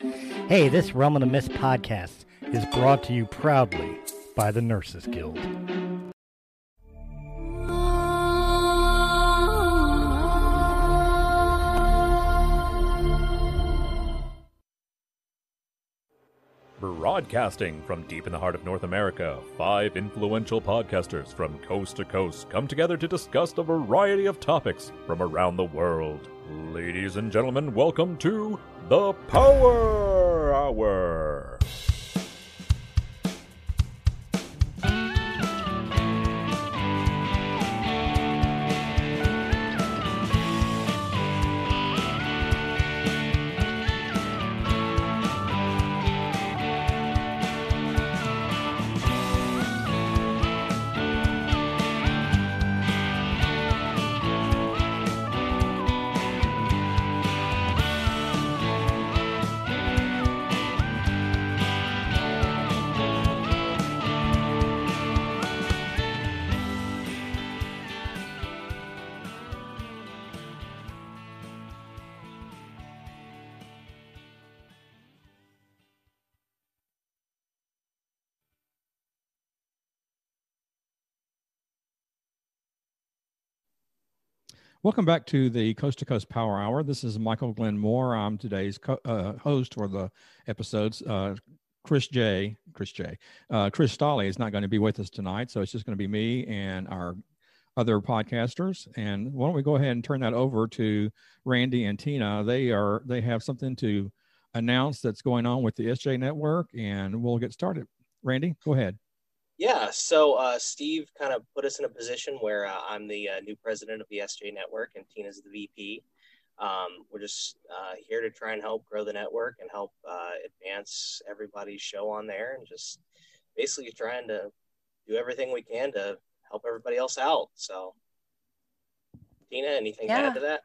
Hey, this Realm of the Mist podcast is brought to you proudly by the Nurses Guild. Broadcasting from deep in the heart of North America, five influential podcasters from coast to coast come together to discuss a variety of topics from around the world. Ladies and gentlemen, welcome to the Power Hour. Welcome back to the Coast to Coast Power Hour. This is Michael Glenn Moore. I'm today's co- uh, host for the episodes. Uh, Chris J. Chris J. Uh, Chris Stolley is not going to be with us tonight, so it's just going to be me and our other podcasters. And why don't we go ahead and turn that over to Randy and Tina? They are they have something to announce that's going on with the SJ Network, and we'll get started. Randy, go ahead. Yeah, so uh, Steve kind of put us in a position where uh, I'm the uh, new president of the SJ Network and Tina's the VP. Um, we're just uh, here to try and help grow the network and help uh, advance everybody's show on there and just basically trying to do everything we can to help everybody else out. So, Tina, anything Yeah. to add to that?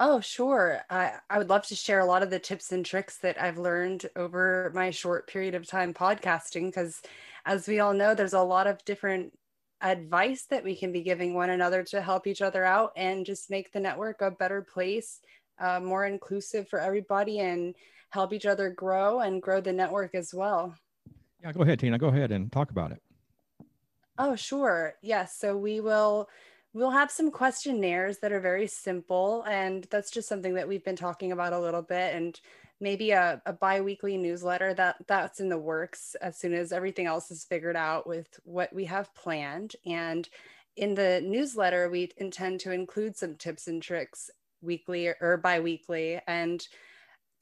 Oh, sure. I, I would love to share a lot of the tips and tricks that I've learned over my short period of time podcasting, because as we all know, there's a lot of different advice that we can be giving one another to help each other out and just make the network a better place, uh, more inclusive for everybody, and help each other grow and grow the network as well. Yeah, go ahead, Tina. Go ahead and talk about it. Oh, sure. Yes. So we will we'll have some questionnaires that are very simple and that's just something that we've been talking about a little bit and maybe a, a bi-weekly newsletter that that's in the works as soon as everything else is figured out with what we have planned and in the newsletter we intend to include some tips and tricks weekly or bi-weekly and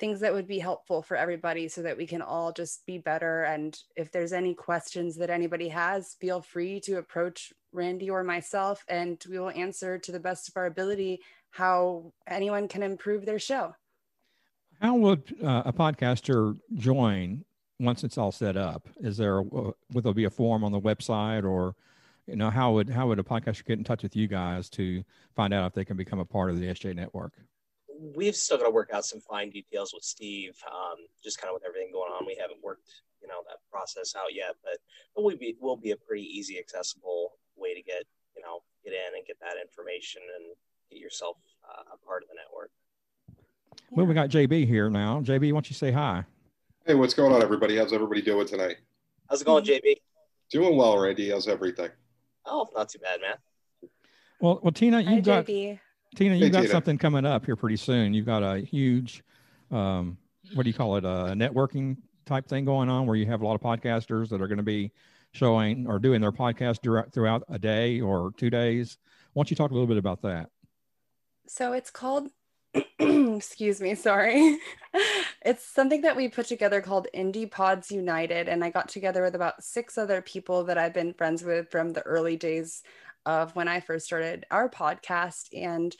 things that would be helpful for everybody so that we can all just be better. And if there's any questions that anybody has, feel free to approach Randy or myself, and we will answer to the best of our ability how anyone can improve their show. How would uh, a podcaster join once it's all set up? Is there a, would there be a form on the website, or you know how would how would a podcaster get in touch with you guys to find out if they can become a part of the SJ network? We've still got to work out some fine details with Steve, um, just kind of with everything going on. We haven't worked, you know, that process out yet, but but we be will be a pretty easy, accessible way to get, you know, get in and get that information and get yourself uh, a part of the network. Well, we got JB here now. JB, why don't you say hi? Hey, what's going on, everybody? How's everybody doing tonight? How's it going, JB? Doing well, Randy. How's everything? Oh, not too bad, man. Well, well, Tina, Hi, you got JB. Tina, Hey, you got Tina. something coming up here pretty soon. You've got a huge, um, what do you call it, a networking type thing going on where you have a lot of podcasters that are going to be showing or doing their podcast direct throughout a day or two days. Why don't you talk a little bit about that? So it's called, excuse me, sorry. it's something that we put together called Indie Pods United. And I got together with about six other people that I've been friends with from the early days of when I first started our podcast. And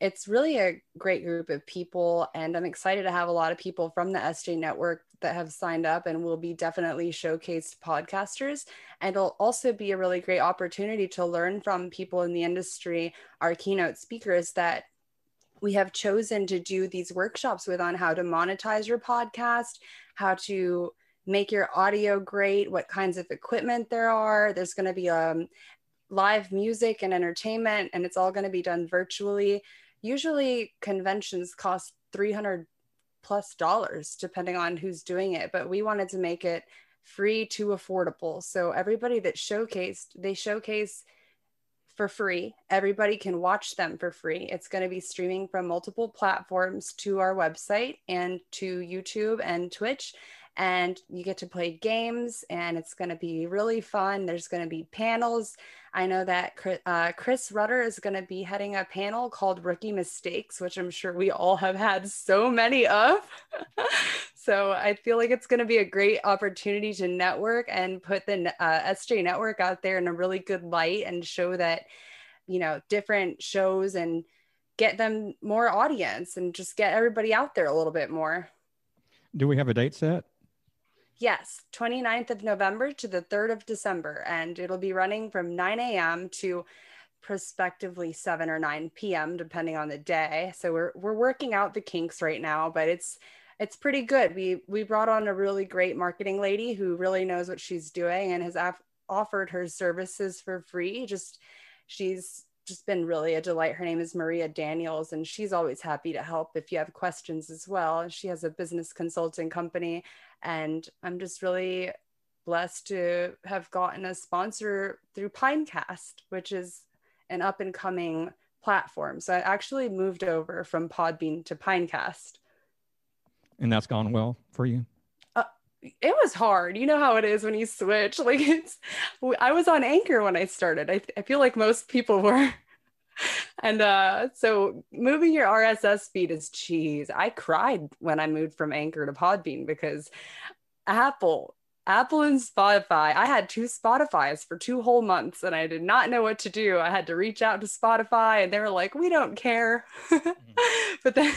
it's really a great group of people. And I'm excited to have a lot of people from the SJ network that have signed up and will be definitely showcased podcasters. And it'll also be a really great opportunity to learn from people in the industry, our keynote speakers that we have chosen to do these workshops with on how to monetize your podcast, how to make your audio great, what kinds of equipment there are. There's going to be um, live music and entertainment, and it's all going to be done virtually. Usually, conventions cost 300 plus dollars depending on who's doing it but we wanted to make it free to affordable so everybody that showcased they showcase for free. Everybody can watch them for free. It's going to be streaming from multiple platforms to our website and to youtube and twitch and you get to play games and it's going to be really fun. There's going to be panels. I know that uh, chris rudder is going to be heading a panel called rookie mistakes which i'm sure we all have had so many of so i feel like it's going to be a great opportunity to network and put the uh, sj network out there in a really good light and show that you know different shows and get them more audience and just get everybody out there a little bit more do we have a date set Yes, 29th of November to the 3rd of December. And it'll be running from 9 a.m. to prospectively 7 or 9 p.m. depending on the day. So we're we're working out the kinks right now, but it's it's pretty good. We we brought on a really great marketing lady who really knows what she's doing and has af- offered her services for free. Just she's just been really a delight. Her name is Maria Daniels, and she's always happy to help if you have questions as well. She has a business consulting company, and I'm just really blessed to have gotten a sponsor through Pinecast, which is an up and coming platform. So I actually moved over from Podbean to Pinecast. And that's gone well for you? Uh, it was hard. You know how it is when you switch. Like it's, I was on Anchor when I started. I, I feel like most people were. and uh, so moving your RSS feed is cheese. I cried when I moved from Anchor to Podbean because Apple, Apple and Spotify, I had two Spotify's for two whole months and I did not know what to do. I had to reach out to Spotify and they were like, we don't care. mm-hmm. but then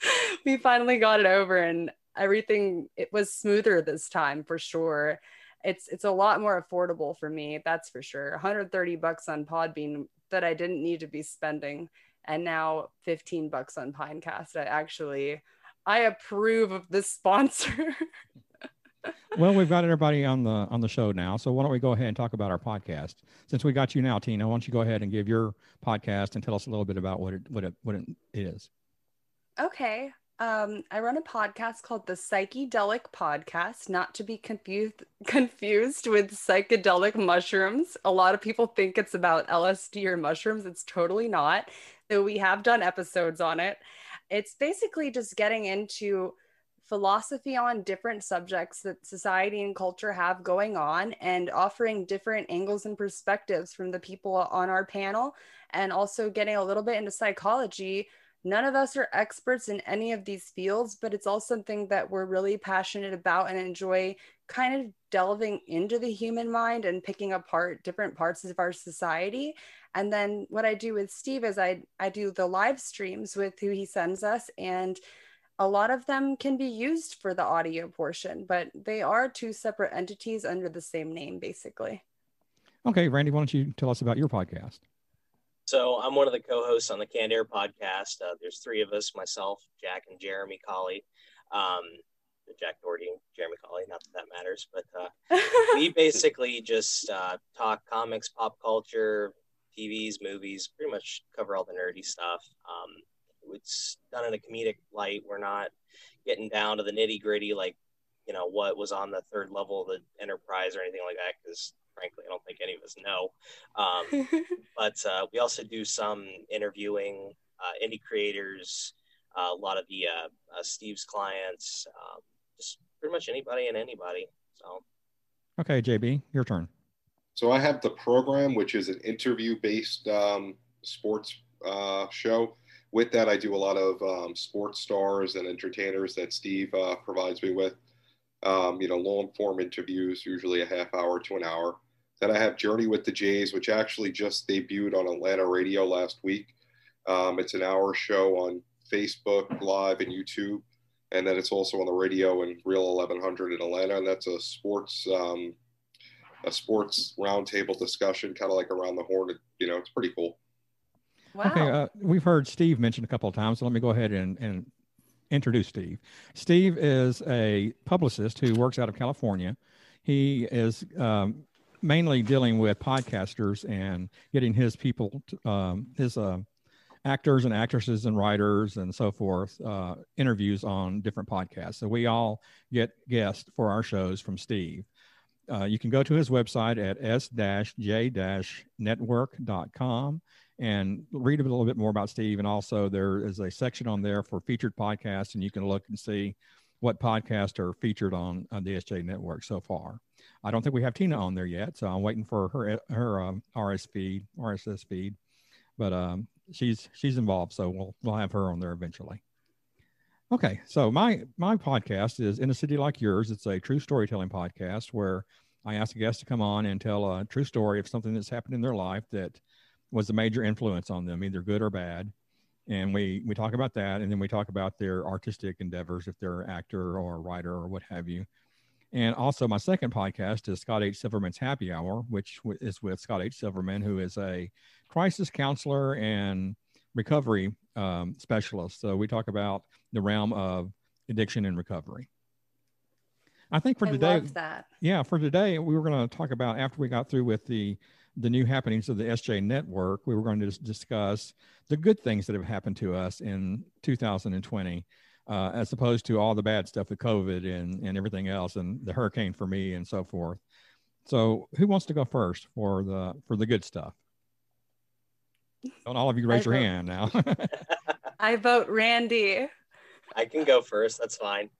we finally got it over and everything it was smoother this time for sure it's it's a lot more affordable for me that's for sure 130 bucks on podbean that I didn't need to be spending. And now 15 bucks on Pinecast. I actually I approve of this sponsor. well, we've got everybody on the on the show now. So why don't we go ahead and talk about our podcast? Since we got you now, Tina, why don't you go ahead and give your podcast and tell us a little bit about what it what it what it is? Okay um, I run a podcast called the Psychedelic Podcast, not to be confused confused with psychedelic mushrooms. A lot of people think it's about LSD or mushrooms. It's totally not. Though we have done episodes on it. It's basically just getting into philosophy on different subjects that society and culture have going on and offering different angles and perspectives from the people on our panel and also getting a little bit into psychology none of us are experts in any of these fields, but it's all something that we're really passionate about and enjoy kind of delving into the human mind and picking apart different parts of our society. And then what I do with Steve is I, I do the live streams with who he sends us and a lot of them can be used for the audio portion, but they are two separate entities under the same name, basically. Okay, Randy, why don't you tell us about your podcast? So I'm one of the co-hosts on the Canned Air podcast. Uh, there's three of us: myself, Jack, and Jeremy Colley. Um, Jack Doherty and Jeremy Colley. Not that that matters, but uh, we basically just uh, talk comics, pop culture, TVs, movies. Pretty much cover all the nerdy stuff. Um, it's done in a comedic light. We're not getting down to the nitty gritty like you know what was on the third level of the Enterprise or anything like that because frankly, I don't think any of us know. Um, but uh, we also do some interviewing uh, indie creators, uh, a lot of the uh, uh, Steve's clients, um, just pretty much anybody and anybody. So, okay, JB, your turn. So I have the program, which is an interview-based um, sports uh, show. With that, I do a lot of um, sports stars and entertainers that Steve provides me with. Um, you know, long form interviews, usually a half hour to an hour. Then I have Journey with the Jays, which actually just debuted on Atlanta radio last week. Um, it's an hour show on Facebook Live and YouTube, and then it's also on the radio and Real 1100 in Atlanta. And that's a sports um, a sports roundtable discussion, kind of like around the horn. You know, it's pretty cool. Wow. Okay, uh, we've heard Steve mentioned a couple of times. So let me go ahead and, and introduce Steve. Steve is a publicist who works out of California. He is um, mainly dealing with podcasters and getting his people, to, um, his uh, actors and actresses and writers and so forth uh, interviews on different podcasts. So we all get guests for our shows from Steve. Uh, you can go to his website at s-j-network.com and read a little bit more about Steve. And also, there is a section on there for featured podcasts, and you can look and see what podcasts are featured on, on the SJ network so far. I don't think we have Tina on there yet, so I'm waiting for her her um, feed, RSS feed. But um, she's she's involved, so we'll we'll have her on there eventually. Okay, so my my podcast is in a city like yours. It's a true storytelling podcast where I ask a guest to come on and tell a true story of something that's happened in their life that was a major influence on them, either good or bad. And we we talk about that, and then we talk about their artistic endeavors, if they're an actor or a writer or what have you. And also, my second podcast is Scott H. Silverman's Happy Hour, which is with Scott H. Silverman, who is a crisis counselor and recovery um, specialist. So we talk about the realm of addiction and recovery. I think for I today, yeah, for today, we were going to talk about after we got through with the the new happenings of the SJ network, we were going to discuss the good things that have happened to us in 2020 uh, as opposed to all the bad stuff with COVID and, and everything else and the hurricane for me and so forth. So who wants to go first for the for the good stuff? Don't all of you raise I your vote. hand now. I vote Randy. I can go first. That's fine.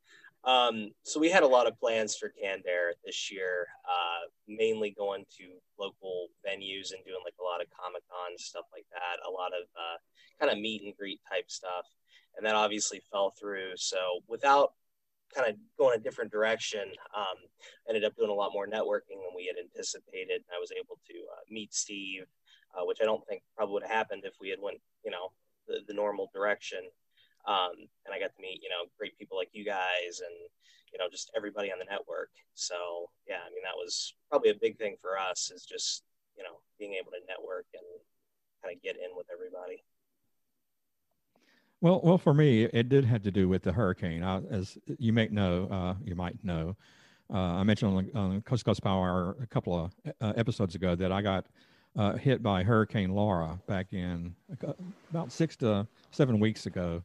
Um, so we had a lot of plans for Canned Air this year, uh, mainly going to local venues and doing like a lot of Comic Con stuff like that, a lot of uh, kind of meet and greet type stuff, and that obviously fell through. So without kind of going a different direction, um, ended up doing a lot more networking than we had anticipated. I was able to uh, meet Steve, uh, which I don't think probably would have happened if we had went, you know, the, the normal direction. Um, and I got to meet, you know, great people like you guys and, you know, just everybody on the network. So, yeah, I mean, that was probably a big thing for us is just, you know, being able to network and kind of get in with everybody. Well, well, for me, it did have to do with the hurricane. I, as you may know, uh, you might know, uh, I mentioned on, on Coast Coast Power a couple of uh, episodes ago that I got uh, hit by Hurricane Laura back in uh, about six to seven weeks ago,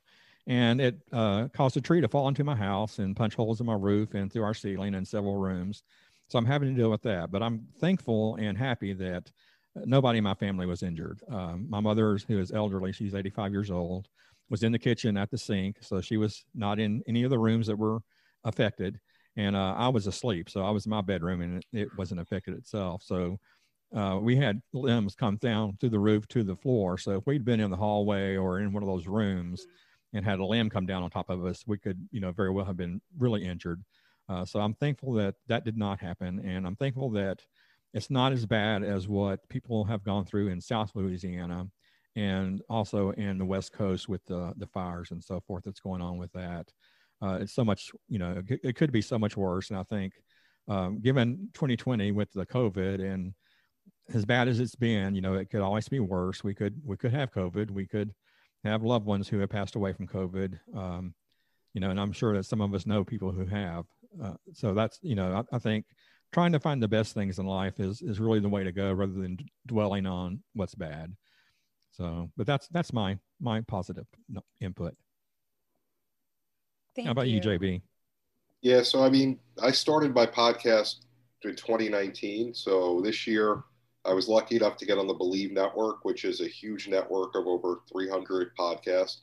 and it uh, caused a tree to fall into my house and punch holes in my roof and through our ceiling and several rooms. So I'm having to deal with that, but I'm thankful and happy that nobody in my family was injured. Um, my mother, who is elderly, she's 85 years old was in the kitchen at the sink. So she was not in any of the rooms that were affected. And uh, I was asleep. So I was in my bedroom and it, wasn't affected itself. So uh, we had limbs come down through the roof to the floor. So if we'd been in the hallway or in one of those rooms and had a limb come down on top of us, we could, you know, very well have been really injured. Uh, so I'm thankful that that did not happen. And I'm thankful that it's not as bad as what people have gone through in South Louisiana and also in the West Coast with the the fires and so forth that's going on with that. Uh, it's so much, you know, it, it, could be so much worse. And I think, um, given 2020 with the COVID and as bad as it's been, you know, it could always be worse. We could we could have COVID. We could have loved ones who have passed away from COVID. Um, you know, and I'm sure that some of us know people who have. Uh, so that's you know, I, I think trying to find the best things in life is is really the way to go, rather than dwelling on what's bad. So, but that's that's my my positive input. Thank How about you, you JB? Yeah, so I mean, I started my podcast in 2019. So this year, I was lucky enough to get on the Believe Network, which is a huge network of over 300 podcasts.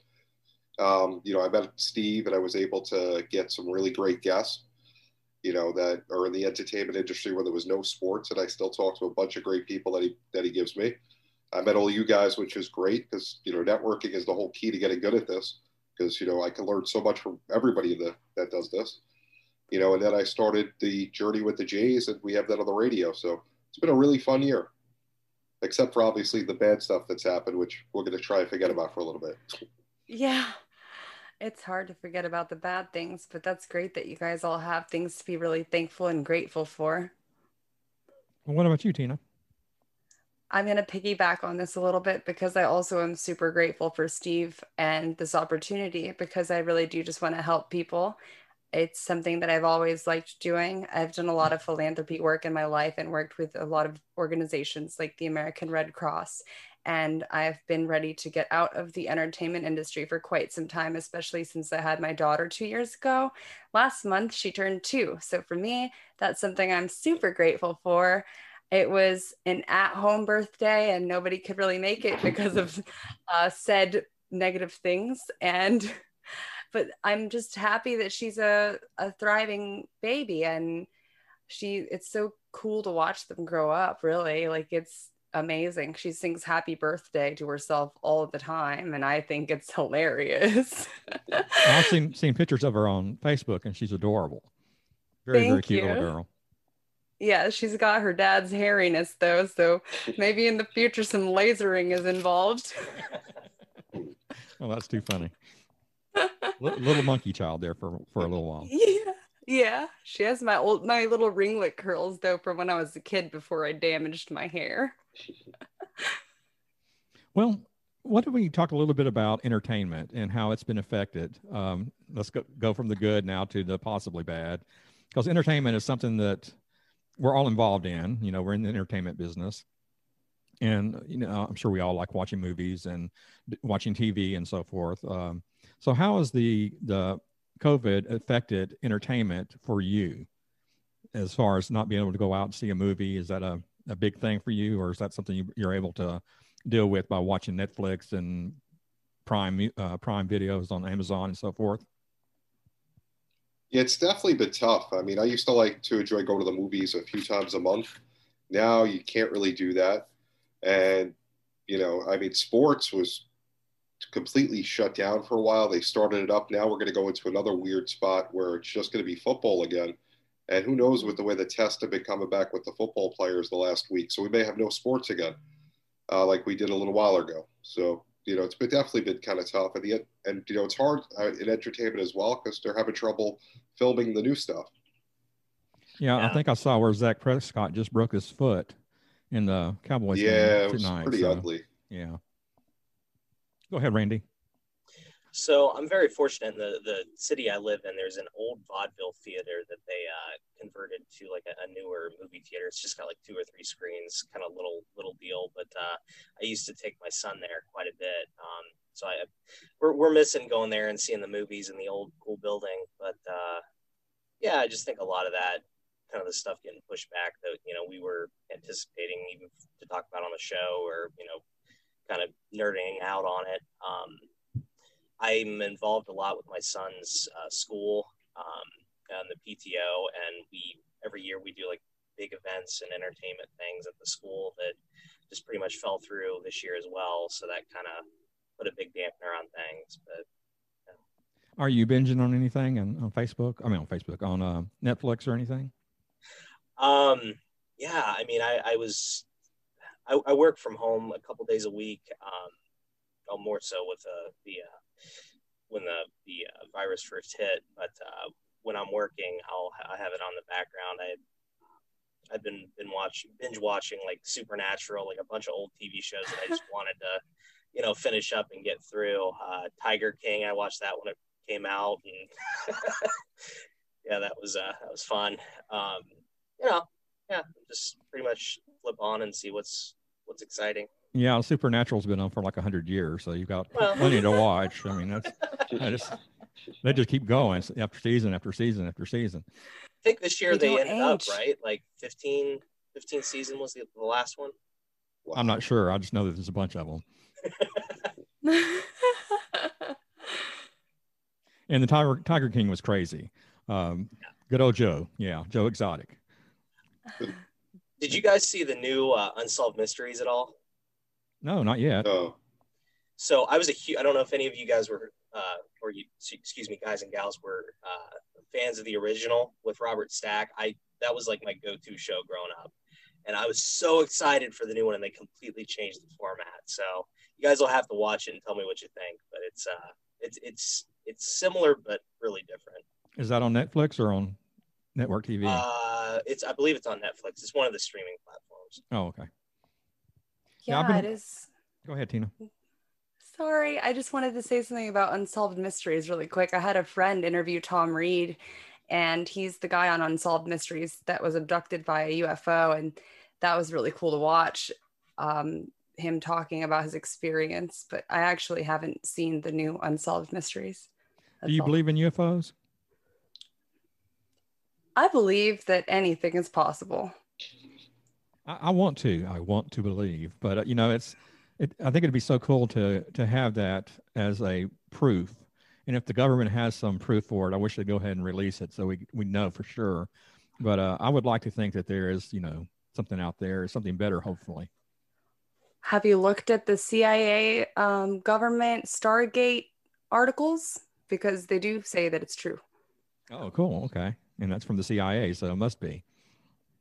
Um, you know, I met Steve, and I was able to get some really great guests. You know, that are in the entertainment industry where there was no sports, and I still talk to a bunch of great people that he that he gives me. I met all you guys, which is great because you know networking is the whole key to getting good at this. Because you know I can learn so much from everybody that that does this. You know, and then I started the journey with the Jays, and we have that on the radio. So it's been a really fun year, except for obviously the bad stuff that's happened, which we're going to try and forget about for a little bit. Yeah. It's hard to forget about the bad things, but that's great that you guys all have things to be really thankful and grateful for. Well, what about you, Tina? I'm going to piggyback on this a little bit because I also am super grateful for Steve and this opportunity because I really do just want to help people. It's something that I've always liked doing. I've done a lot of philanthropy work in my life and worked with a lot of organizations like the American Red Cross. And I've been ready to get out of the entertainment industry for quite some time, especially since I had my daughter two years ago. Last month, she turned two. So for me, that's something I'm super grateful for. It was an at home birthday, and nobody could really make it because of uh, said negative things. And but I'm just happy that she's a, a thriving baby and she it's so cool to watch them grow up really. Like it's amazing. She sings happy birthday to herself all the time and i think it's hilarious. I've seen seen pictures of her on facebook and she's adorable. Very Thank very cute you. little girl yeah she's got her dad's hairiness though so maybe in the future some lasering is involved. Well, that's too funny. Li- little monkey child there for for a little while. Yeah yeah. She has my old my little ringlet curls though from when i was a kid before i damaged my hair. Well, what do we talk a little bit about entertainment and how it's been affected? Um, let's go, go from the good now to the possibly bad, because entertainment is something that we're all involved in. You know, we're in the entertainment business, and you know, I'm sure we all like watching movies and watching TV and so forth. Um, so, how has the the COVID affected entertainment for you, as far as not being able to go out and see a movie? Is that a a big thing for you, or is that something you, you're able to deal with by watching Netflix and Prime uh, Prime videos on Amazon and so forth? Yeah, it's definitely been tough. I mean, I used to like to enjoy going to the movies a few times a month. Now you can't really do that. And, you know, I mean, sports was completely shut down for a while. They started it up. Now we're going to go into another weird spot where it's just going to be football again. And who knows with the way the tests have been coming back with the football players the last week. So we may have no sports again, uh, like we did a little while ago. So, you know, it's been definitely been kind of tough. And, the, and you know, it's hard uh, in entertainment as well because they're having trouble filming the new stuff. Yeah, I think I saw where Dak Prescott just broke his foot in the Cowboys yeah, game it was pretty so, ugly. Yeah. Go ahead, Randy. So I'm very fortunate in the, the city I live in. There's an old vaudeville theater that they uh, converted to like a, a newer movie theater. It's just got like two or three screens, kind of little little deal. But uh, I used to take my son there quite a bit. Um, so I we're we're missing going there and seeing the movies in the old cool building. But uh, yeah, I just think a lot of that kind of the stuff getting pushed back that you know we were anticipating even to talk about on the show or you know kind of nerding out on it. Um, I'm involved a lot with my son's uh, school um, and the PTO, and we every year we do like big events and entertainment things at the school that just pretty much fell through this year as well. So that kind of put a big dampener on things. But Are you binging on anything on, on Facebook? I mean, on Facebook, on uh, Netflix or anything? um, yeah, I mean, I, I was I, I work from home a couple days a week. Um, well, more so with uh, the uh, when the the uh, virus first hit, but uh, when I'm working, I'll I have it on the background. I I've been been watching binge watching like Supernatural, like a bunch of old TV shows that I just wanted to, you know, finish up and get through. Uh, Tiger King, I watched that when it came out, and yeah, that was uh, that was fun. Um, you know, yeah, just pretty much flip on and see what's what's exciting. Yeah, Supernatural's been on for like a hundred years, so you've got Well. plenty to watch. I mean, that's I just they just keep going after season after season after season. I think this year They they, don't ended up right, like 15, 15 season was the, the last one. I'm not sure. I just know that there's a bunch of them. And the Tiger Tiger King was crazy. Um, good old Joe, yeah, Joe Exotic. Did you guys see the new uh, Unsolved Mysteries at all? No, not yet. No. So I was a huge, I don't know if any of you guys were, uh, or you, excuse me, guys and gals were uh, fans of the original with Robert Stack. I, that was like my go-to show growing up. And I was so excited for the new one and they completely changed the format. So you guys will have to watch it and tell me what you think, but it's, uh, it's, it's, it's similar, but really different. Is that on Netflix or on network TV? Uh, it's, I believe it's on Netflix. It's one of the streaming platforms. oh, okay. Yeah, been- it is. Go ahead, Tina. Sorry, I just wanted to say something about Unsolved Mysteries really quick. I had a friend interview Tom Reed, and he's the guy on Unsolved Mysteries that was abducted by a UFO, and that was really cool to watch. Um, him talking about his experience, but I actually haven't seen the new Unsolved Mysteries. Do you all. believe in UFOs? I believe that anything is possible. I, I want to. I want to believe, but uh, you know, it's. It, I think it'd be so cool to to have that as a proof. And if the government has some proof for it, I wish they'd go ahead and release it so we we know for sure. But uh, I would like to think that there is, you know, something out there, something better, hopefully. Have you looked at the CIA um, government Stargate articles? Because they do say that it's true. Oh, cool. Okay, and that's from the CIA, so it must be.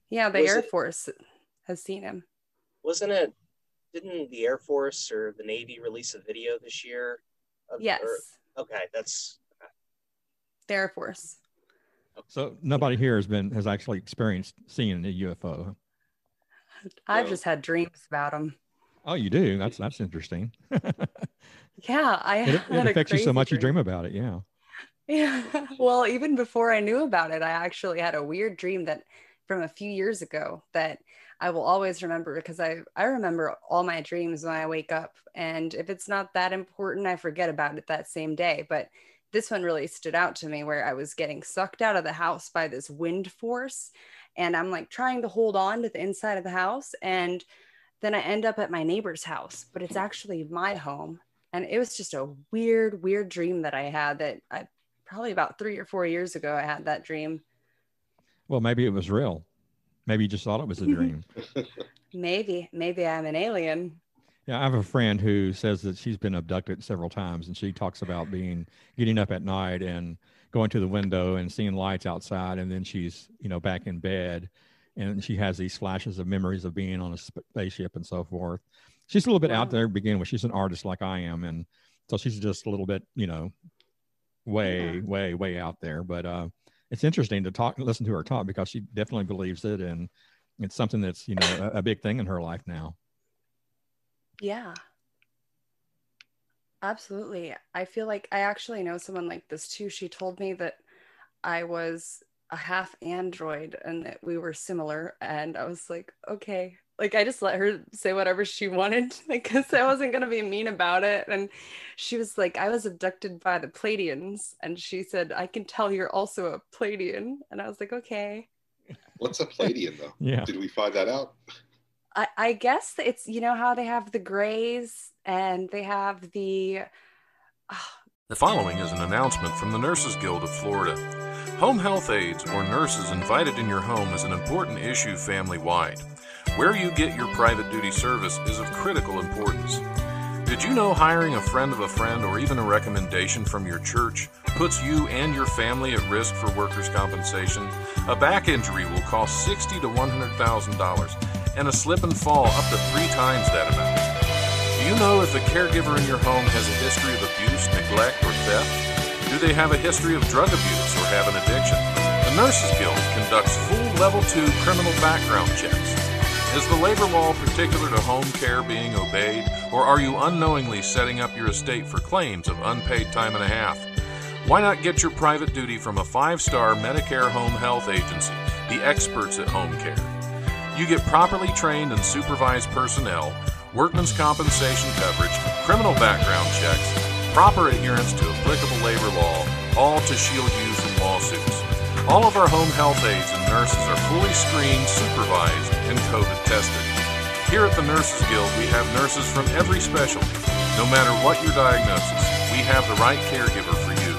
Yeah, the Was Air it- Force has seen him. Wasn't it? Didn't the Air Force or the Navy release a video this year? of- Yes, or- okay, that's the Air Force. So nobody here has been has actually experienced seeing a UFO. I've No. just had dreams about them. Oh, you do? That's that's interesting. Yeah, I it had a affects you so crazy much you dream about it. Yeah. Yeah. Well, even before I knew about it, I actually had a weird dream that from a few years ago that I will always remember because I I remember all my dreams when I wake up and if it's not that important, I forget about it that same day, but this one really stood out to me where I was getting sucked out of the house by this wind force and I'm like trying to hold on to the inside of the house and then I end up at my neighbor's house, but it's actually my home and it was just a weird weird dream that i had that i probably about three or four years ago i had that dream Well, maybe it was real. Maybe you just thought it was a dream. maybe maybe i'm an alien Yeah, I have a friend who says that she's been abducted several times, and she talks about being getting up at night and going to the window and seeing lights outside, and then she's you know back in bed, and she has these flashes of memories of being on a spaceship and so forth. She's a little bit out there to begin with. She's an artist like I am, and so she's just a little bit you know way Yeah. way way out there. But uh, it's interesting to talk listen to her talk because she definitely believes it, and it's something that's you know a, a big thing in her life now. yeah. Absolutely. I feel like i actually know someone like this too. She told me that i was a half android and that we were similar and i was like okay like i just let her say whatever she wanted because i wasn't going to be mean about it and she was like i was abducted by the Pleiadians and she said i can tell you're also a Pleiadian and i was like okay What's a Pleiadian though? Yeah. Did we find that out? I, I guess it's you know how they have the grays and they have the ah, The following is an announcement from the Nurses Guild of Florida. Home health aides or nurses invited in your home is an important issue family wide. Where you get your private duty service is of critical importance. Did you know hiring a friend of a friend or even a recommendation from your church puts you and your family at risk for workers' compensation? A back injury will cost sixty to one hundred thousand dollars, and a slip and fall up to three times that amount. Do you know if a caregiver in your home has a history of abuse, neglect, or theft? Do they have a history of drug abuse or have an addiction? The Nurses Guild conducts full level 2 criminal background checks. Is the labor law particular to home care being obeyed, or are you unknowingly setting up your estate for claims of unpaid time and a half? Why not get your private duty from a five star Medicare home health agency, the experts at home care? You get properly trained and supervised personnel, workman's compensation coverage, criminal background checks, proper adherence to applicable labor law, all to shield you from lawsuits. All of our home health aides and nurses are fully screened, supervised, and COVID tested. Here at the Nurses Guild, we have nurses from every specialty. No matter what your diagnosis, we have the right caregiver for you.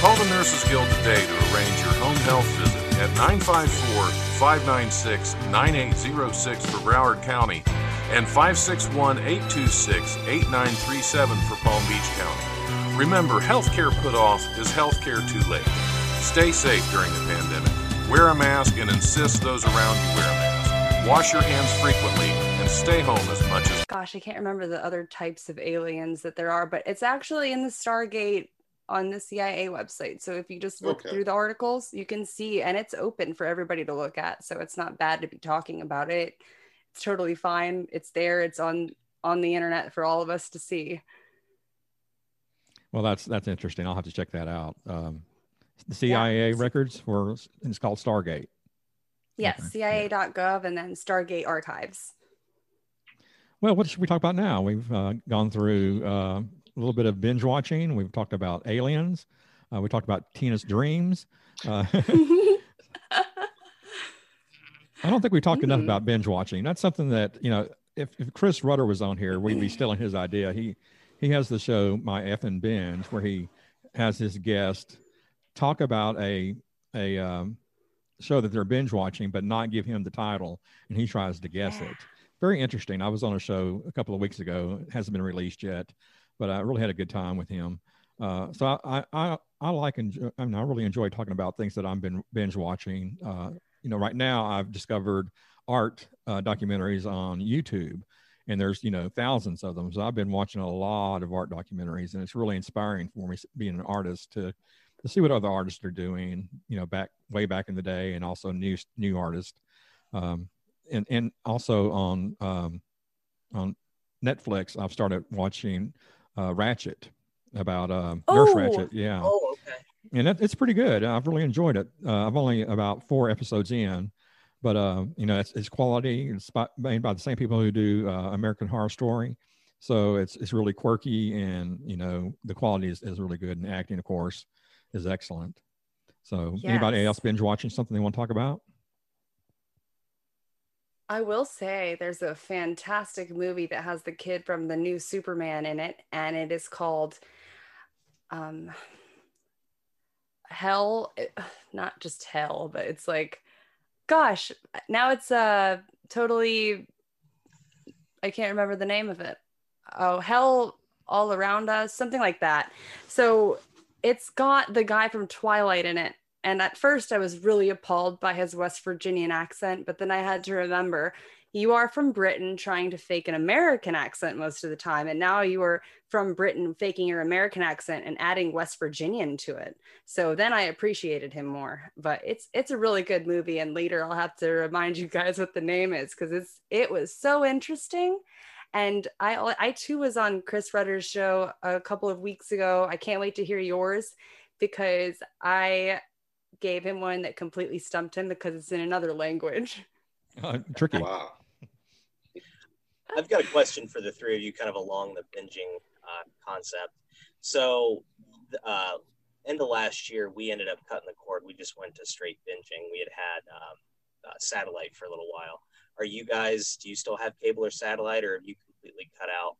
Call the Nurses Guild today to arrange your home health visit at 954 596 9806 for Broward County and 561 826 8937 for Palm Beach County. Remember, healthcare put off is healthcare too late. Stay safe during the pandemic. Wear a mask and insist those around you wear a mask. Wash your hands frequently and stay home as much as gosh i can't remember the other types of aliens that there are but it's actually in the stargate on the cia website so if you just look Okay. through the articles you can see and it's open for everybody to look at so it's not bad to be talking about it it's totally fine it's there it's on on the internet for all of us to see Well, that's that's interesting. I'll have to check that out. Um, the CIA records for it's called Stargate. yes Okay. cia.gov and then stargate archives Well, what should we talk about now? We've uh, gone through uh, a little bit of binge watching. We've talked about aliens. Uh, we talked about Tina's dreams. Uh, I don't think we talked enough Mm. about binge watching. That's something that you know. If, if Chris Rudder was on here, we'd be stealing his idea. He he has the show My Effing Binge, where he has his guest talk about a a um, show that they're binge watching, but not give him the title, and he tries to guess Yeah. it. Very interesting. I was on a show a couple of weeks ago. It hasn't been released yet, but I really had a good time with him. Uh, so I, I, I, I like, enjoy, I mean, I really enjoy talking about things that I've been binge watching. Uh, you know, right now I've discovered art uh, documentaries on YouTube and there's, you know, thousands of them. So I've been watching a lot of art documentaries and it's really inspiring for me being an artist to, to see what other artists are doing, you know, back way back in the day and also new, new artists. Um, and, and also on, um, on Netflix, I've started watching uh, Ratched about um, Nurse Oh! Ratched. Yeah Oh, okay. and it, it's pretty good. I've really enjoyed it. Uh, I've only about four episodes in, but uh, you know, it's, it's quality. It's by, made by the same people who do uh, American Horror Story, so it's it's really quirky, and you know, the quality is, is really good, and acting, of course, is excellent. So, anybody else binge watching something they want to talk about? I will say there's a fantastic movie that has the kid from the new Superman in it, and it is called um Hell, not just Hell, but it's like, gosh, now it's uh totally I can't remember the name of it. Oh, Hell All Around Us, something like that. So it's got the guy from Twilight in it. And at first, I was really appalled by his West Virginian accent, but then I had to remember you are from Britain trying to fake an American accent most of the time. And now you are from Britain faking your American accent and adding West Virginian to it. So then I appreciated him more. But it's it's a really good movie. And later I'll have to remind you guys what the name is because it's it was so interesting. And I I too was on Chris Rudder's show a couple of weeks ago. I can't wait to hear yours because I gave him one that completely stumped him because it's in another language. Uh, tricky. Wow. I've got a question for the three of you, kind of along the binging uh, concept. So, th- uh, end of last year, we ended up cutting the cord. We just went to straight binging. We had had um, uh, satellite for a little while. Are you guys? Do you still have cable or satellite, or have you completely cut out?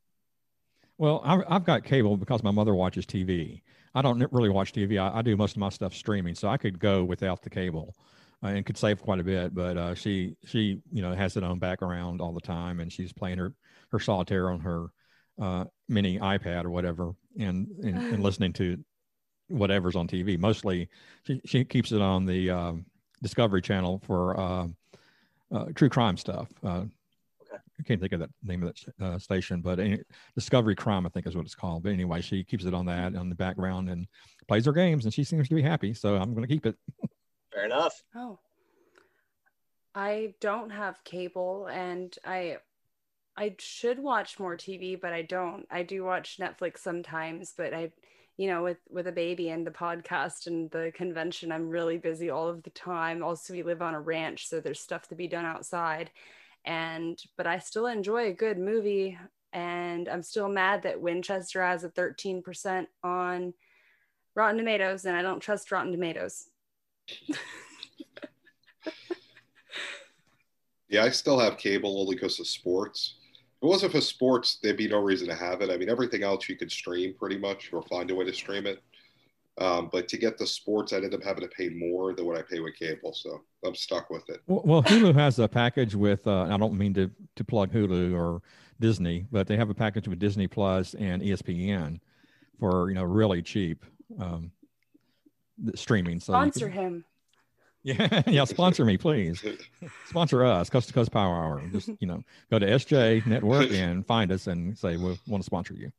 Well, I've, I've got cable because my mother watches TV. I don't really watch TV. I, I do most of my stuff streaming, so I could go without the cable uh, and could save quite a bit. But uh, she she you know has it on background all the time, and she's playing her her solitaire on her uh, mini iPad or whatever, and, and and listening to whatever's on TV. Mostly, she she keeps it on the um, Discovery Channel for uh, uh, true crime stuff. Uh, I can't think of that name of that uh, station, but any, Discovery Crime, I think is what it's called. But anyway, she keeps it on that on the background and plays her games, and she seems to be happy. So I'm going to keep it. Fair enough. Oh. I don't have cable and I I should watch more TV, but I don't. I do watch Netflix sometimes, but I you know, with with a baby and the podcast and the convention, I'm really busy all of the time. Also, we live on a ranch, so there's stuff to be done outside. And but I still enjoy a good movie and I'm still mad that Winchester has a 13% on Rotten Tomatoes and I don't trust Rotten Tomatoes. Yeah, I still have cable only because of sports. If it wasn't for sports, there'd be no reason to have it. I mean, everything else you could stream pretty much or find a way to stream it. Um, but to get the sports, I ended up having to pay more than what I pay with cable. So I'm stuck with it. Well, well Hulu has a package with. Uh, I don't mean to to plug Hulu or Disney, but they have a package with Disney Plus and ESPN for you know really cheap um, streaming. So you Sponsor can- him. Yeah, yeah. Sponsor me, please. Sponsor us, Coast to Coast Power Hour. Just you know, go to SJ Network and find us and say we want to sponsor you.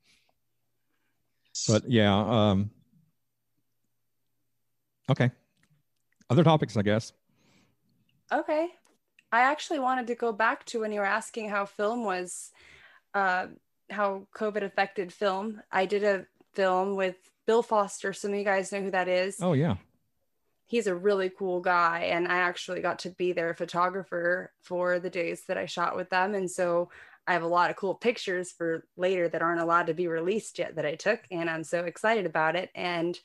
But yeah, um, okay. Other topics, I guess. Okay. I actually wanted to go back to when you were asking how film was, uh, how COVID affected film. I did a film with Bill Foster. Some of you guys know who that is. Oh yeah. He's a really cool guy. And I actually got to be their photographer for the days that I shot with them. And so I have a lot of cool pictures for later that aren't allowed to be released yet that I took, and I'm so excited about it. And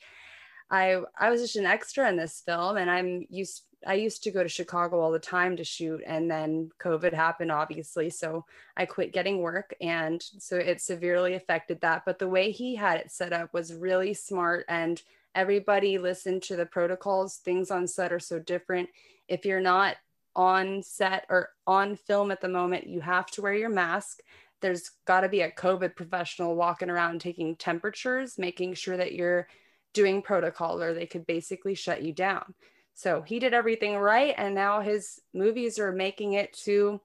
I I was just an extra in this film, and I'm used. I used to go to Chicago all the time to shoot, and then COVID happened, obviously. So I quit getting work, and so it severely affected that. But the way he had it set up was really smart, and everybody listened to the protocols. Things on set are so different. If you're not on set or on film at the moment, you have to wear your mask. There's got to be a COVID professional walking around taking temperatures, making sure that you're doing protocol, or they could basically shut you down. So he did everything right. And now his movies are making it to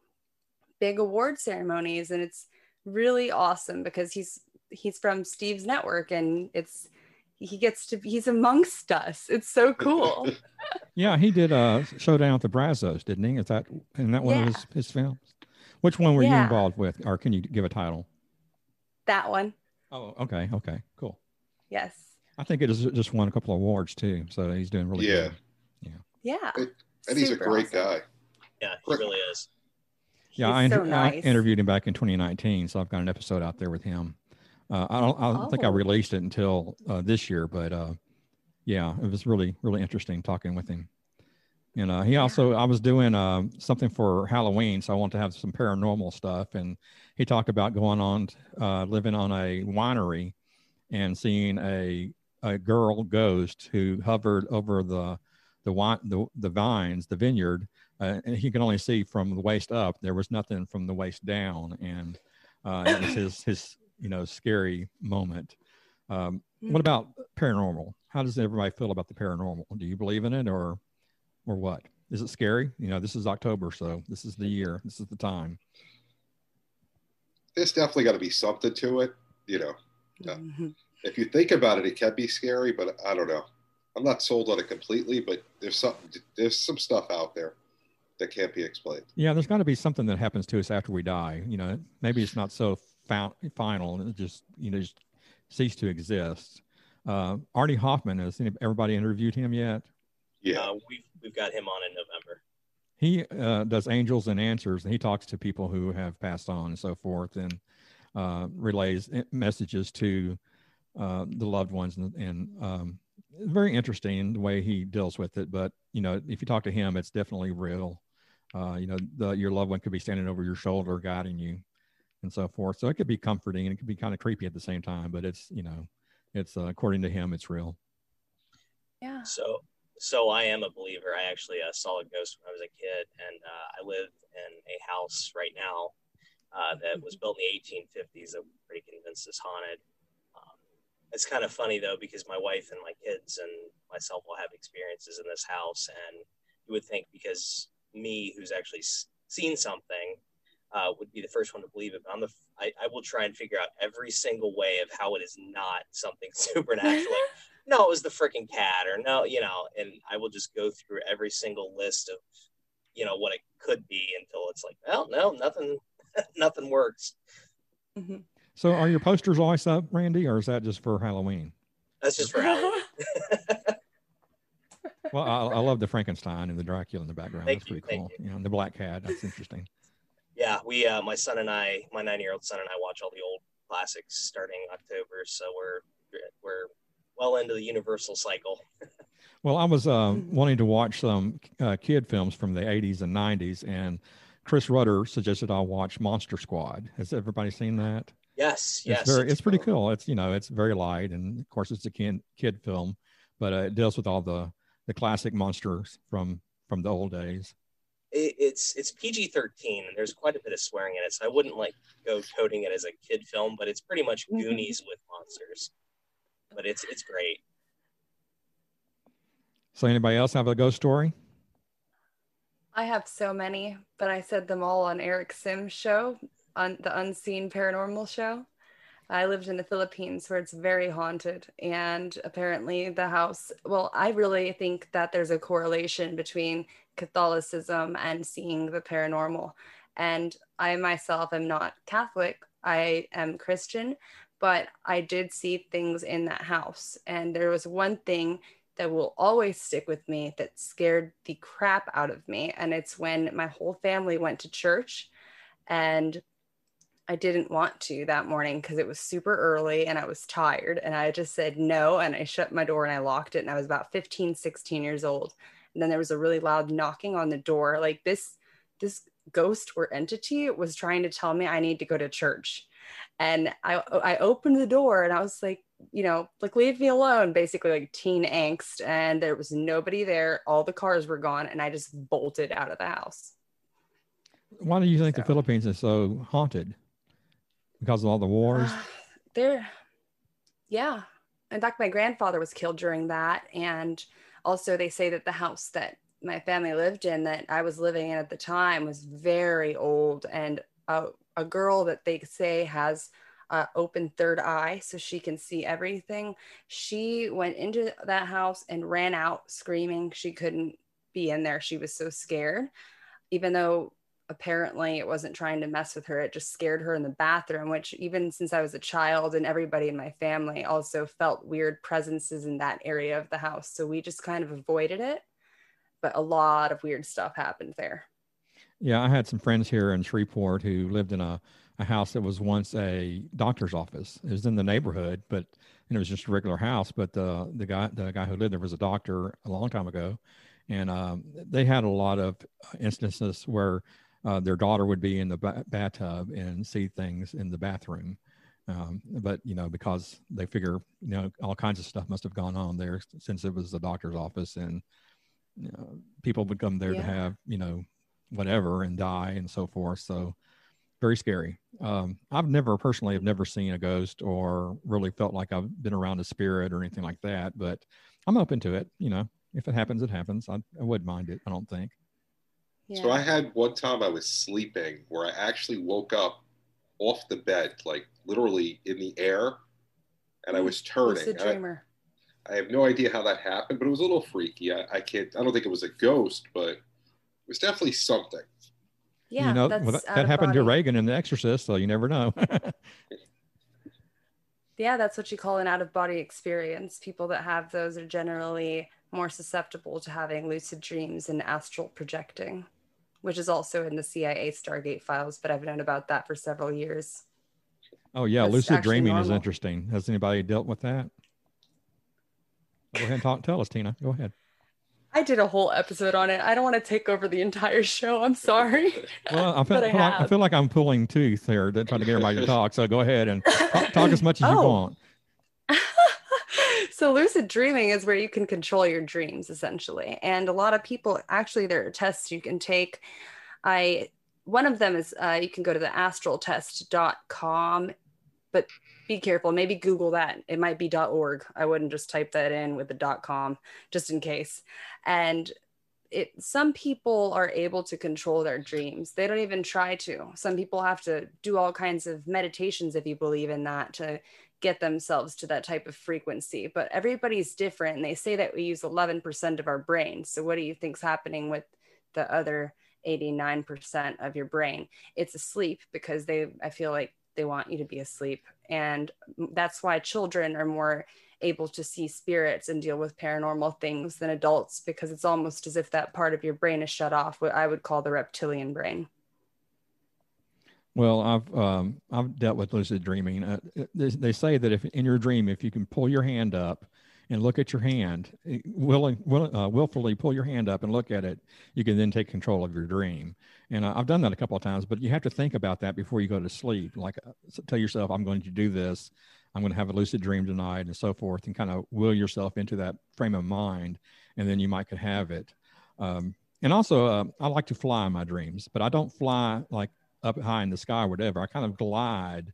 big award ceremonies. And it's really awesome because he's he's from Steve's network and it's he gets to he's amongst us. It's so cool. yeah, he did a Showdown at the Brazos, didn't he? Is that in that one yeah. of his, his films? Which one were yeah. you involved with? Or can you give a title? That one. Oh, okay, okay, cool. Yes. I think it just won a couple of awards too. So he's doing really yeah. good. Yeah. Yeah. It, and he's a great awesome. guy. Yeah, he really is. Yeah, I, so nice. I, interviewed him back in 2019, so I've got an episode out there with him. Uh, I don't, I don't oh. think I oh. released it until uh, this year, but uh, yeah, it was really, really interesting talking with him. And uh, he also, I was doing uh, something for Halloween, so I wanted to have some paranormal stuff. And he talked about going on, uh, living on a winery and seeing a, a girl ghost who hovered over the the wine the, the vines the vineyard uh, and he could only see from the waist up there was nothing from the waist down and uh, it was his his you know scary moment. Um, mm-hmm. What about paranormal? How does everybody feel about the paranormal? Do you believe in it or or what? Is it scary? You know, this is October, so this is the year. This is the time. There's definitely got to be something to it. You know, mm-hmm. if you think about it, it can be scary, but I don't know. I'm not sold on it completely, but there's some there's some stuff out there that can't be explained. Yeah, there's got to be something that happens to us after we die. You know, maybe it's not so found, final and it just you know just ceased to exist. Uh, Artie Hoffman has everybody interviewed him yet? Yeah, uh, we've we've got him on in November. He uh, does angels and answers, and he talks to people who have passed on and so forth, and uh, relays messages to uh, the loved ones, and, and um, very interesting the way he deals with it. But you know, if you talk to him, it's definitely real. Uh, you know, the, your loved one could be standing over your shoulder, guiding you, and so forth. So it could be comforting and it could be kind of creepy at the same time, but it's, you know, it's uh, according to him, it's real. Yeah. So, so I am a believer. I actually uh, saw a ghost when I was a kid, and uh, I live in a house right now uh, that was built in the 1850s. I'm pretty convinced is haunted. Um, it's kind of funny though because my wife and my kids and myself will have experiences in this house, and you would think because me, who's actually seen something, uh, would be the first one to believe it. But I'm the I, I will try and figure out every single way of how it is not something supernatural. like, no, it was the freaking cat, or no, you know, and I will just go through every single list of, you know, what it could be until it's like, well, no, nothing, nothing works. Mm-hmm. So, are your posters always up, Randy, or is that just for Halloween? That's just for Halloween. well, I, I, love the Frankenstein and the Dracula in the background. Thank that's you, pretty cool. You. you know, the black cat. That's interesting yeah, we, uh, my son and I, my nine-year-old son and I watch all the old classics starting October, so we're we're well into the Universal cycle. well, I was uh, wanting to watch some uh, kid films from the '80s and '90s, and Chris Rudder suggested I watch Monster Squad. Has everybody seen that? Yes, yes. It's, very, it's, it's pretty cool. It's you know it's very light, and of course it's a kid kid film, but uh, it deals with all the the classic monsters from from the old days it, it's it's PG thirteen, and there's quite a bit of swearing in it. So I wouldn't like go coding it as a kid film, but it's pretty much mm-hmm. Goonies with monsters. But it's it's great. So anybody else have a ghost story? I have so many, but I said them all on Eric Sim's show, on the Unseen Paranormal show. I lived in the Philippines where it's very haunted. And apparently, the house, well, I really think that there's a correlation between Catholicism and seeing the paranormal. And I myself am not Catholic, I am Christian, but I did see things in that house. And there was one thing that will always stick with me that scared the crap out of me. And it's when my whole family went to church and I didn't want to that morning because it was super early and I was tired. And I just said no. And I shut my door and I locked it. And I was about 15, 16 years old. And then there was a really loud knocking on the door. Like this, this ghost or entity was trying to tell me I need to go to church. And I, I opened the door and I was like, you know, like leave me alone, basically like teen angst. And there was nobody there. All the cars were gone. And I just bolted out of the house. Why do you think So- the Philippines is so haunted? Because of all the wars? Uh, there, yeah. In fact, my grandfather was killed during that, and also they say that the house that my family lived in, that I was living in at the time, was very old, and a, a girl that they say has uh, open third eye, so she can see everything. She went into that house and ran out screaming. She couldn't be in there. She was so scared, even though apparently it wasn't trying to mess with her it just scared her in the bathroom which even since i was a child and everybody in my family also felt weird presences in that area of the house so we just kind of avoided it but a lot of weird stuff happened there Yeah, I had some friends here in Shreveport who lived in a, a house that was once a doctor's office. It was in the neighborhood, but it was just a regular house. But the the guy the guy who lived there was a doctor a long time ago, and um, they had a lot of instances where uh, their daughter would be in the ba- bathtub and see things in the bathroom. Um, but you know, because they figure you know all kinds of stuff must have gone on there since it was the doctor's office, and you know, people would come there to have you know whatever and die and so forth. So very scary. Um, I've never personally have never seen a ghost or really felt like I've been around a spirit or anything like that, but I'm open to it. You know, if it happens, it happens. I, I wouldn't mind it. I don't think. Yeah So I had one time I was sleeping where I actually woke up off the bed, like literally in the air, and I mm. was turning. lucid And I- dreamer I have no idea how that happened, but it was a little freaky. I, I can't. I don't think it was a ghost, but it was definitely something. yeah you know, that's well, that, that of happened to. Regan in The Exorcist, so you never know. yeah that's what you call an out of body experience people that have those are generally more susceptible to having lucid dreams and astral projecting which is also in the cia stargate files but i've known about that for several years oh yeah, That's lucid actually dreaming is interesting. Has anybody dealt with that? Go ahead and talk. Tell us, Tina. Go ahead. i did a whole episode on it i don't want to take over the entire show i'm sorry Well, I feel, But I feel like, I feel like I'm pulling teeth here to try to get everybody to talk. So go ahead and talk, talk as much as you Oh. want. so lucid dreaming is where you can control your dreams essentially. And a lot of people actually there are tests you can take. I one of them is uh, you can go to the astraltest.com but be careful. Maybe google that. It might be. org i wouldn't just type that in with the com just in case. And it some people are able to control their dreams. They don't even try to. Some people have to do all kinds of meditations if you believe in that to get themselves to that type of frequency but everybody's different and they say that we use 11% of our brain. So what do you think's happening with the other 89% of your brain? It's asleep because they i feel like they want you to be asleep. And that's why children are more able to see spirits and deal with paranormal things than adults because it's almost as if that part of your brain is shut off what i would call the reptilian brain Well, I've um, I've dealt with lucid dreaming. Uh, they, they say that if in your dream, if you can pull your hand up and look at your hand, eh, willing, will, uh, willfully pull your hand up and look at it, you can then take control of your dream. And I've done that a couple of times, but you have to think about that before you go to sleep. Like uh, tell yourself, I'm going to do this. I'm going to have a lucid dream tonight, and so forth, and kind of will yourself into that frame of mind, and then you might could have it. Um, and also, uh, I like to fly in my dreams, but I don't fly like up high in the sky or whatever. I kind of glide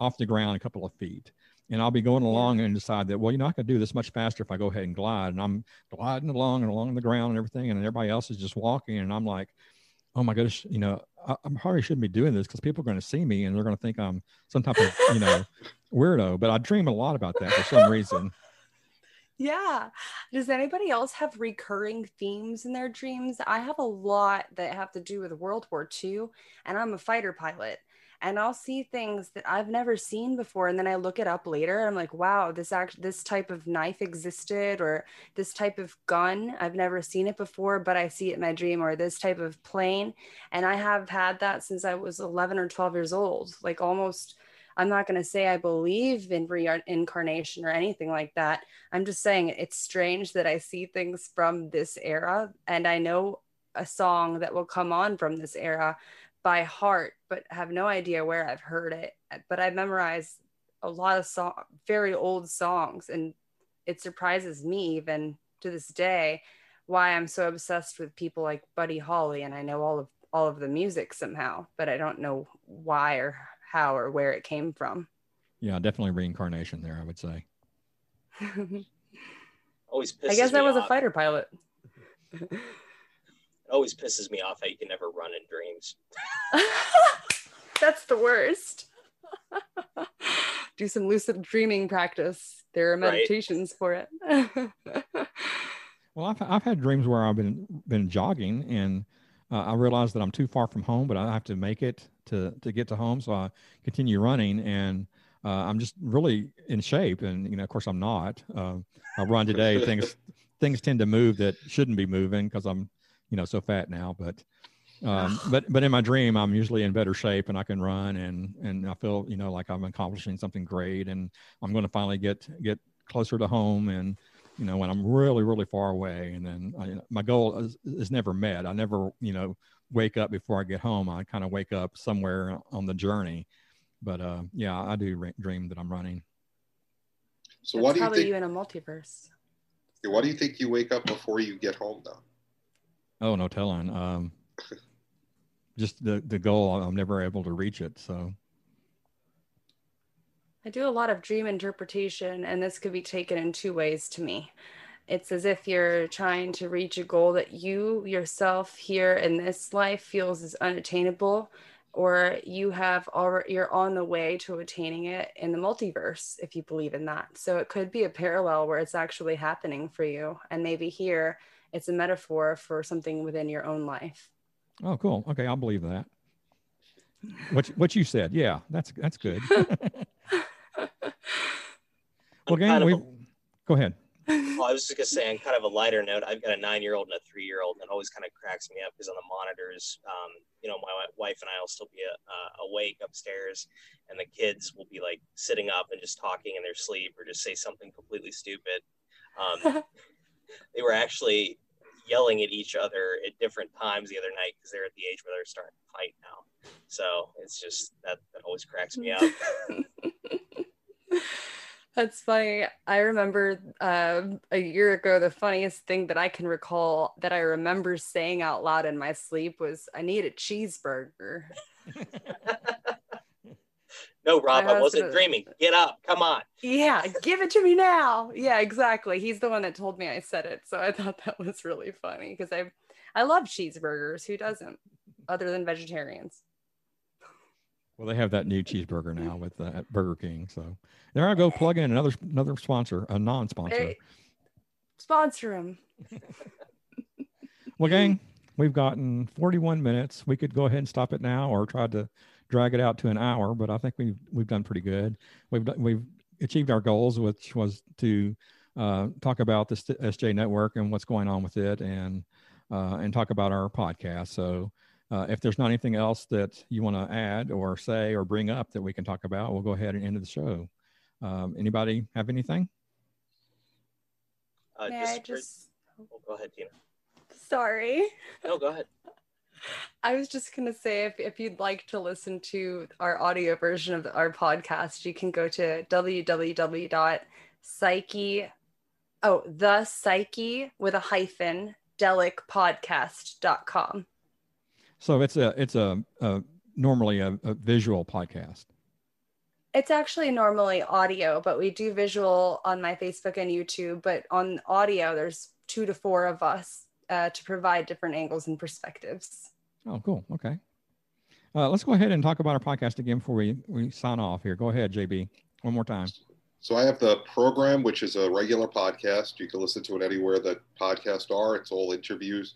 off the ground a couple of feet. And I'll be going along and decide that, well, you know, I could do this much faster if I go ahead and glide. And I'm gliding along and along the ground and everything. And everybody else is just walking. And I'm like, oh my goodness, you know, I, I probably shouldn't be doing this because people are going to see me and they're going to think I'm some type of, you know, weirdo. But I dream a lot about that for some reason. Yeah. Does anybody else have recurring themes in their dreams? I have a lot that have to do with World War II, and I'm a fighter pilot. and I'll see things that I've never seen before and then I look it up later I'm like wow this act this type of knife existed or this type of gun I've never seen it before but I see it in my dream or this type of plane and I have had that since I was 11 or 12 years old like almost I'm not going to say I believe in reincarnation or anything like that. I'm just saying it's strange that I see things from this era and I know a song that will come on from this era by heart, but have no idea where I've heard it. But I memorize a lot of song, very old songs, and it surprises me even to this day why I'm so obsessed with people like Buddy Holly, and I know all of all of the music somehow, but I don't know why or how or where it came from. Yeah, definitely reincarnation there. I would say. always I guess I was off. a fighter pilot. It always pisses me off how you can never run in dreams. That's the worst. Do some lucid dreaming practice. There are meditations right. for it. well, I've, I've had dreams where I've been been jogging and uh, I realize that I'm too far from home, but I have to make it to to get to home. So I continue running and uh, I'm just really in shape. And you know, of course, I'm not. Uh, I run today. things things tend to move that shouldn't be moving because I'm you know so fat now but um, but but in my dream i'm usually in better shape and i can run and and i feel you know like i'm accomplishing something great and i'm going to finally get get closer to home and you know when i'm really really far away and then I, my goal is, is never met i never you know wake up before i get home i kind of wake up somewhere on the journey but uh yeah i do re- dream that i'm running so That's what do you think you in a multiverse what do you think you wake up before you get home though Oh, no telling. Um, just the the goal, I'm never able to reach it. So I do a lot of dream interpretation, and this could be taken in two ways to me. It's as if you're trying to reach a goal that you yourself here in this life feels is unattainable, or you have already you're on the way to attaining it in the multiverse, if you believe in that. So it could be a parallel where it's actually happening for you, and maybe here it's a metaphor for something within your own life. Oh, cool. Okay, I'll believe that. What what you said, yeah, that's that's good. well, again, we go ahead. I was just gonna say, on kind of a lighter note, I've got a nine-year-old and a three-year-old, and it always kind of cracks me up because on the monitors, um, you know, my wife and I will still be uh, awake upstairs, and the kids will be like sitting up and just talking in their sleep or just say something completely stupid. Um, they were actually yelling at each other at different times the other night because they're at the age where they're starting to fight now. So it's just that that always cracks me up. That's funny. I remember uh, a year ago, the funniest thing that I can recall that I remember saying out loud in my sleep was, I need a cheeseburger. No, Rob, I wasn't dreaming. Get up. Come on. Yeah, give it to me now. Yeah, exactly. He's the one that told me I said it. So I thought that was really funny because I I love cheeseburgers. Who doesn't? Other than vegetarians. Well, they have that new cheeseburger now with uh, Burger King. So there I go, plug in another another sponsor, a non-sponsor. Hey, sponsor them. well, gang, we've gotten 41 minutes. We could go ahead and stop it now, or try to drag it out to an hour, but I think we've we've done pretty good. We've we've achieved our goals, which was to uh, talk about the SJ network and what's going on with it, and uh, and talk about our podcast. So. Uh, if there's not anything else that you want to add or say or bring up that we can talk about, we'll go ahead and end the show. Um, anybody have anything? Uh, May just, I just... Oh, go ahead, Tina. Sorry. No, go ahead. I was just going to say if, if you'd like to listen to our audio version of our podcast, you can go to www.psyche, oh, the psyche with a hyphen, delicpodcast.com. So it's a, it's a, a normally a, a visual podcast. It's actually normally audio, but we do visual on my Facebook and YouTube. But on audio, there's two to four of us uh, to provide different angles and perspectives. Oh, cool. Okay. Uh, let's go ahead and talk about our podcast again before we, we sign off here. Go ahead, JB, one more time. So I have the program, which is a regular podcast. You can listen to it anywhere that podcasts are. It's all interviews,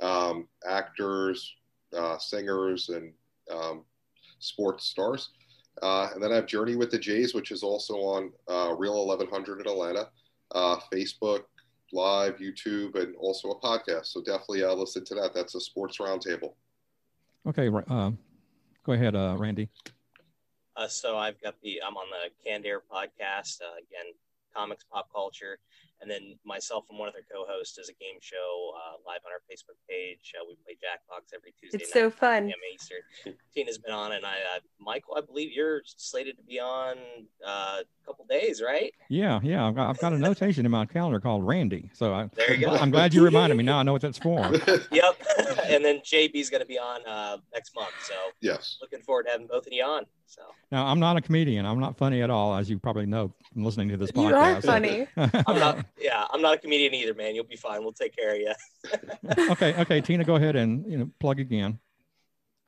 um, actors, uh, singers, and um, sports stars. Uh, and then I have Journey with the Jays, which is also on uh, Real 1100 in Atlanta, uh, Facebook Live, YouTube, and also a podcast. So definitely uh, listen to that. That's a sports roundtable. Okay, uh, go ahead, uh, Randy. Uh, so I've got the I'm on the Canned Air podcast uh, again, comics, pop culture, and then myself and one other co-host does a game show uh, live on our Facebook page. Uh, we play Jackbox every Tuesday. It's so fun. p.m. Eastern. Tina's been on, and I, uh, Michael, I believe you're slated to be on uh, a couple days, right? Yeah, yeah. I've got, I've got a notation in my calendar called Randy. So I, There you go. I'm glad you reminded me. Now I know what that's for. Yep. and then JB's going to be on uh, next month, so yes. looking forward to having both of you on. So Now I'm not a comedian. I'm not funny at all, as you probably know from listening to this podcast. You are funny. I'm not. Yeah, I'm not a comedian either, man. You'll be fine. We'll take care of you. okay, okay, Tina, go ahead and you know plug again.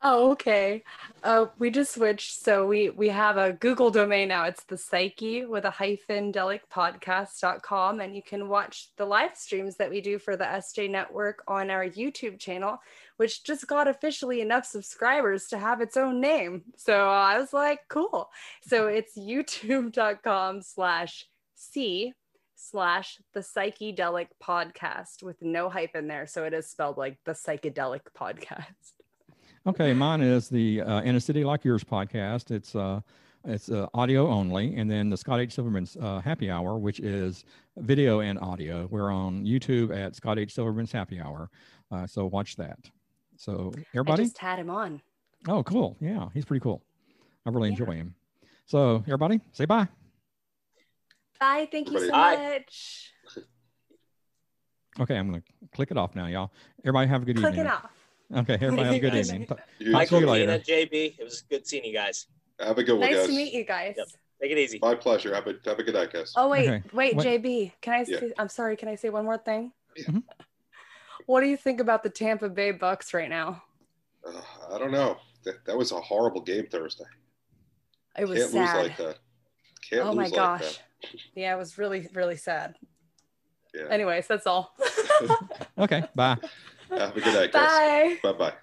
Oh, okay. Uh, we just switched. So we we have a Google domain now. It's the psyche with a hyphen delic podcast.com. And you can watch the live streams that we do for the SJ network on our YouTube channel, which just got officially enough subscribers to have its own name. So I was like, cool. So it's youtube.com slash C slash the psychedelic podcast with no hype in there. So it is spelled like the psychedelic podcast. Okay, mine is the uh, In a City Like Yours podcast. It's uh, it's uh, audio only, and then the Scott H. Silverman's uh, Happy Hour, which is video and audio. We're on YouTube at Scott H. Silverman's Happy Hour, uh, so watch that. So I everybody, just had him on. oh, cool, yeah, he's pretty cool. I really Yeah. enjoy him. So everybody, say bye. Bye. Thank you so Bye. much. Okay, I'm gonna click it off now, y'all. Everybody have a good Click evening. it off. Okay, everybody have a good evening. You Michael, you later. Tina, JB, it was good seeing you guys. Have a good one, Nice guys. to meet you guys. Yep. Take it easy. My pleasure. Have a have a good night, guys. Oh wait, Okay. wait, What- JB. Can I Yeah. say I'm sorry, can I say one more thing? Yeah. Mhm. What do you think about the Tampa Bay Bucks right now? Uh, I don't know. That, that was a horrible game Thursday. It was Can't sad. lose like that. Can't oh lose my like gosh. that. Yeah, it was really, really sad. Yeah. Anyways, that's all. Okay, bye. Have a good night, guys. Bye. Bye bye.